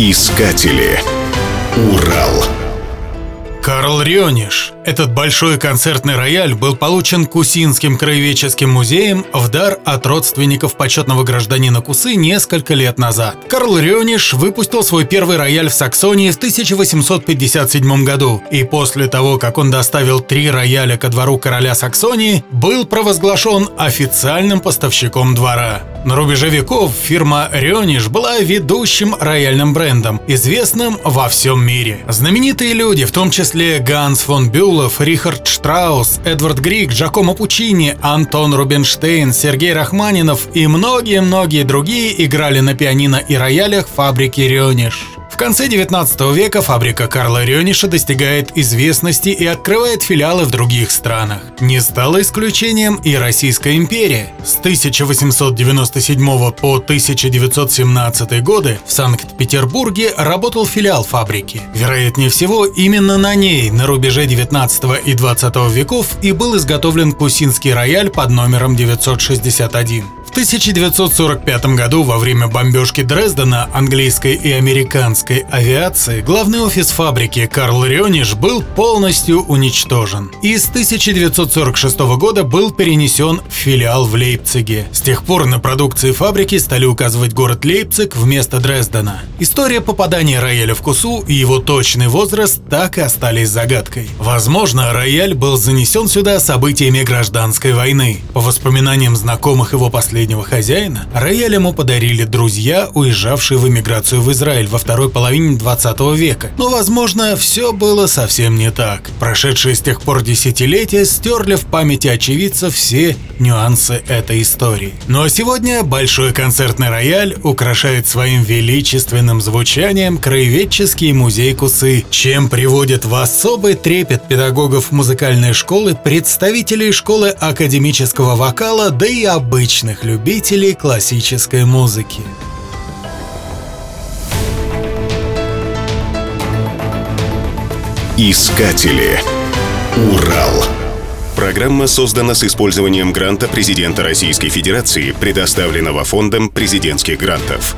Искатели. Урал. Карл Рёниш. Этот большой концертный рояль был получен Кусинским краеведческим музеем в дар от родственников почетного гражданина Кусы несколько лет назад. Карл Рёниш выпустил свой первый рояль в Саксонии в 1857 году, и после того, как он доставил три рояля ко двору короля Саксонии, был провозглашен официальным поставщиком двора. На рубеже веков фирма Рёниш была ведущим рояльным брендом, известным во всем мире. Знаменитые люди, в том числе Ганс фон Бюлов, Рихард Штраус, Эдвард Грик, Джакомо Пучини, Антон Рубинштейн, Сергей Рахманинов и многие-многие другие играли на пианино и роялях фабрики Рёниш конце 19 века фабрика Карла Рёниша достигает известности и открывает филиалы в других странах. Не стало исключением и Российская империя. С 1897 по 1917 годы в Санкт-Петербурге работал филиал фабрики. Вероятнее всего, именно на ней на рубеже 19 и 20 веков и был изготовлен Кусинский рояль под номером 961. В 1945 году во время бомбежки Дрездена английской и американской авиации главный офис фабрики Карл Рёниш был полностью уничтожен. И с 1946 года был перенесен в филиал в Лейпциге. С тех пор на продукции фабрики стали указывать город Лейпциг вместо Дрездена. История попадания рояля в Кусу и его точный возраст так и остались загадкой. Возможно, рояль был занесен сюда событиями гражданской войны. По воспоминаниям знакомых его последних последнего хозяина рояль ему подарили друзья, уезжавшие в эмиграцию в Израиль во второй половине 20 века. Но, возможно, все было совсем не так. Прошедшие с тех пор десятилетия стерли в памяти очевидцев все нюансы этой истории. А сегодня большой концертный рояль украшает своим величественным звучанием краеведческий музей Кусы, чем приводит в особый трепет педагогов музыкальной школы, представителей школы академического вокала, да и обычных любителей классической музыки. Искатели. Урал. Программа создана с использованием гранта президента Российской Федерации, предоставленного Фондом президентских грантов.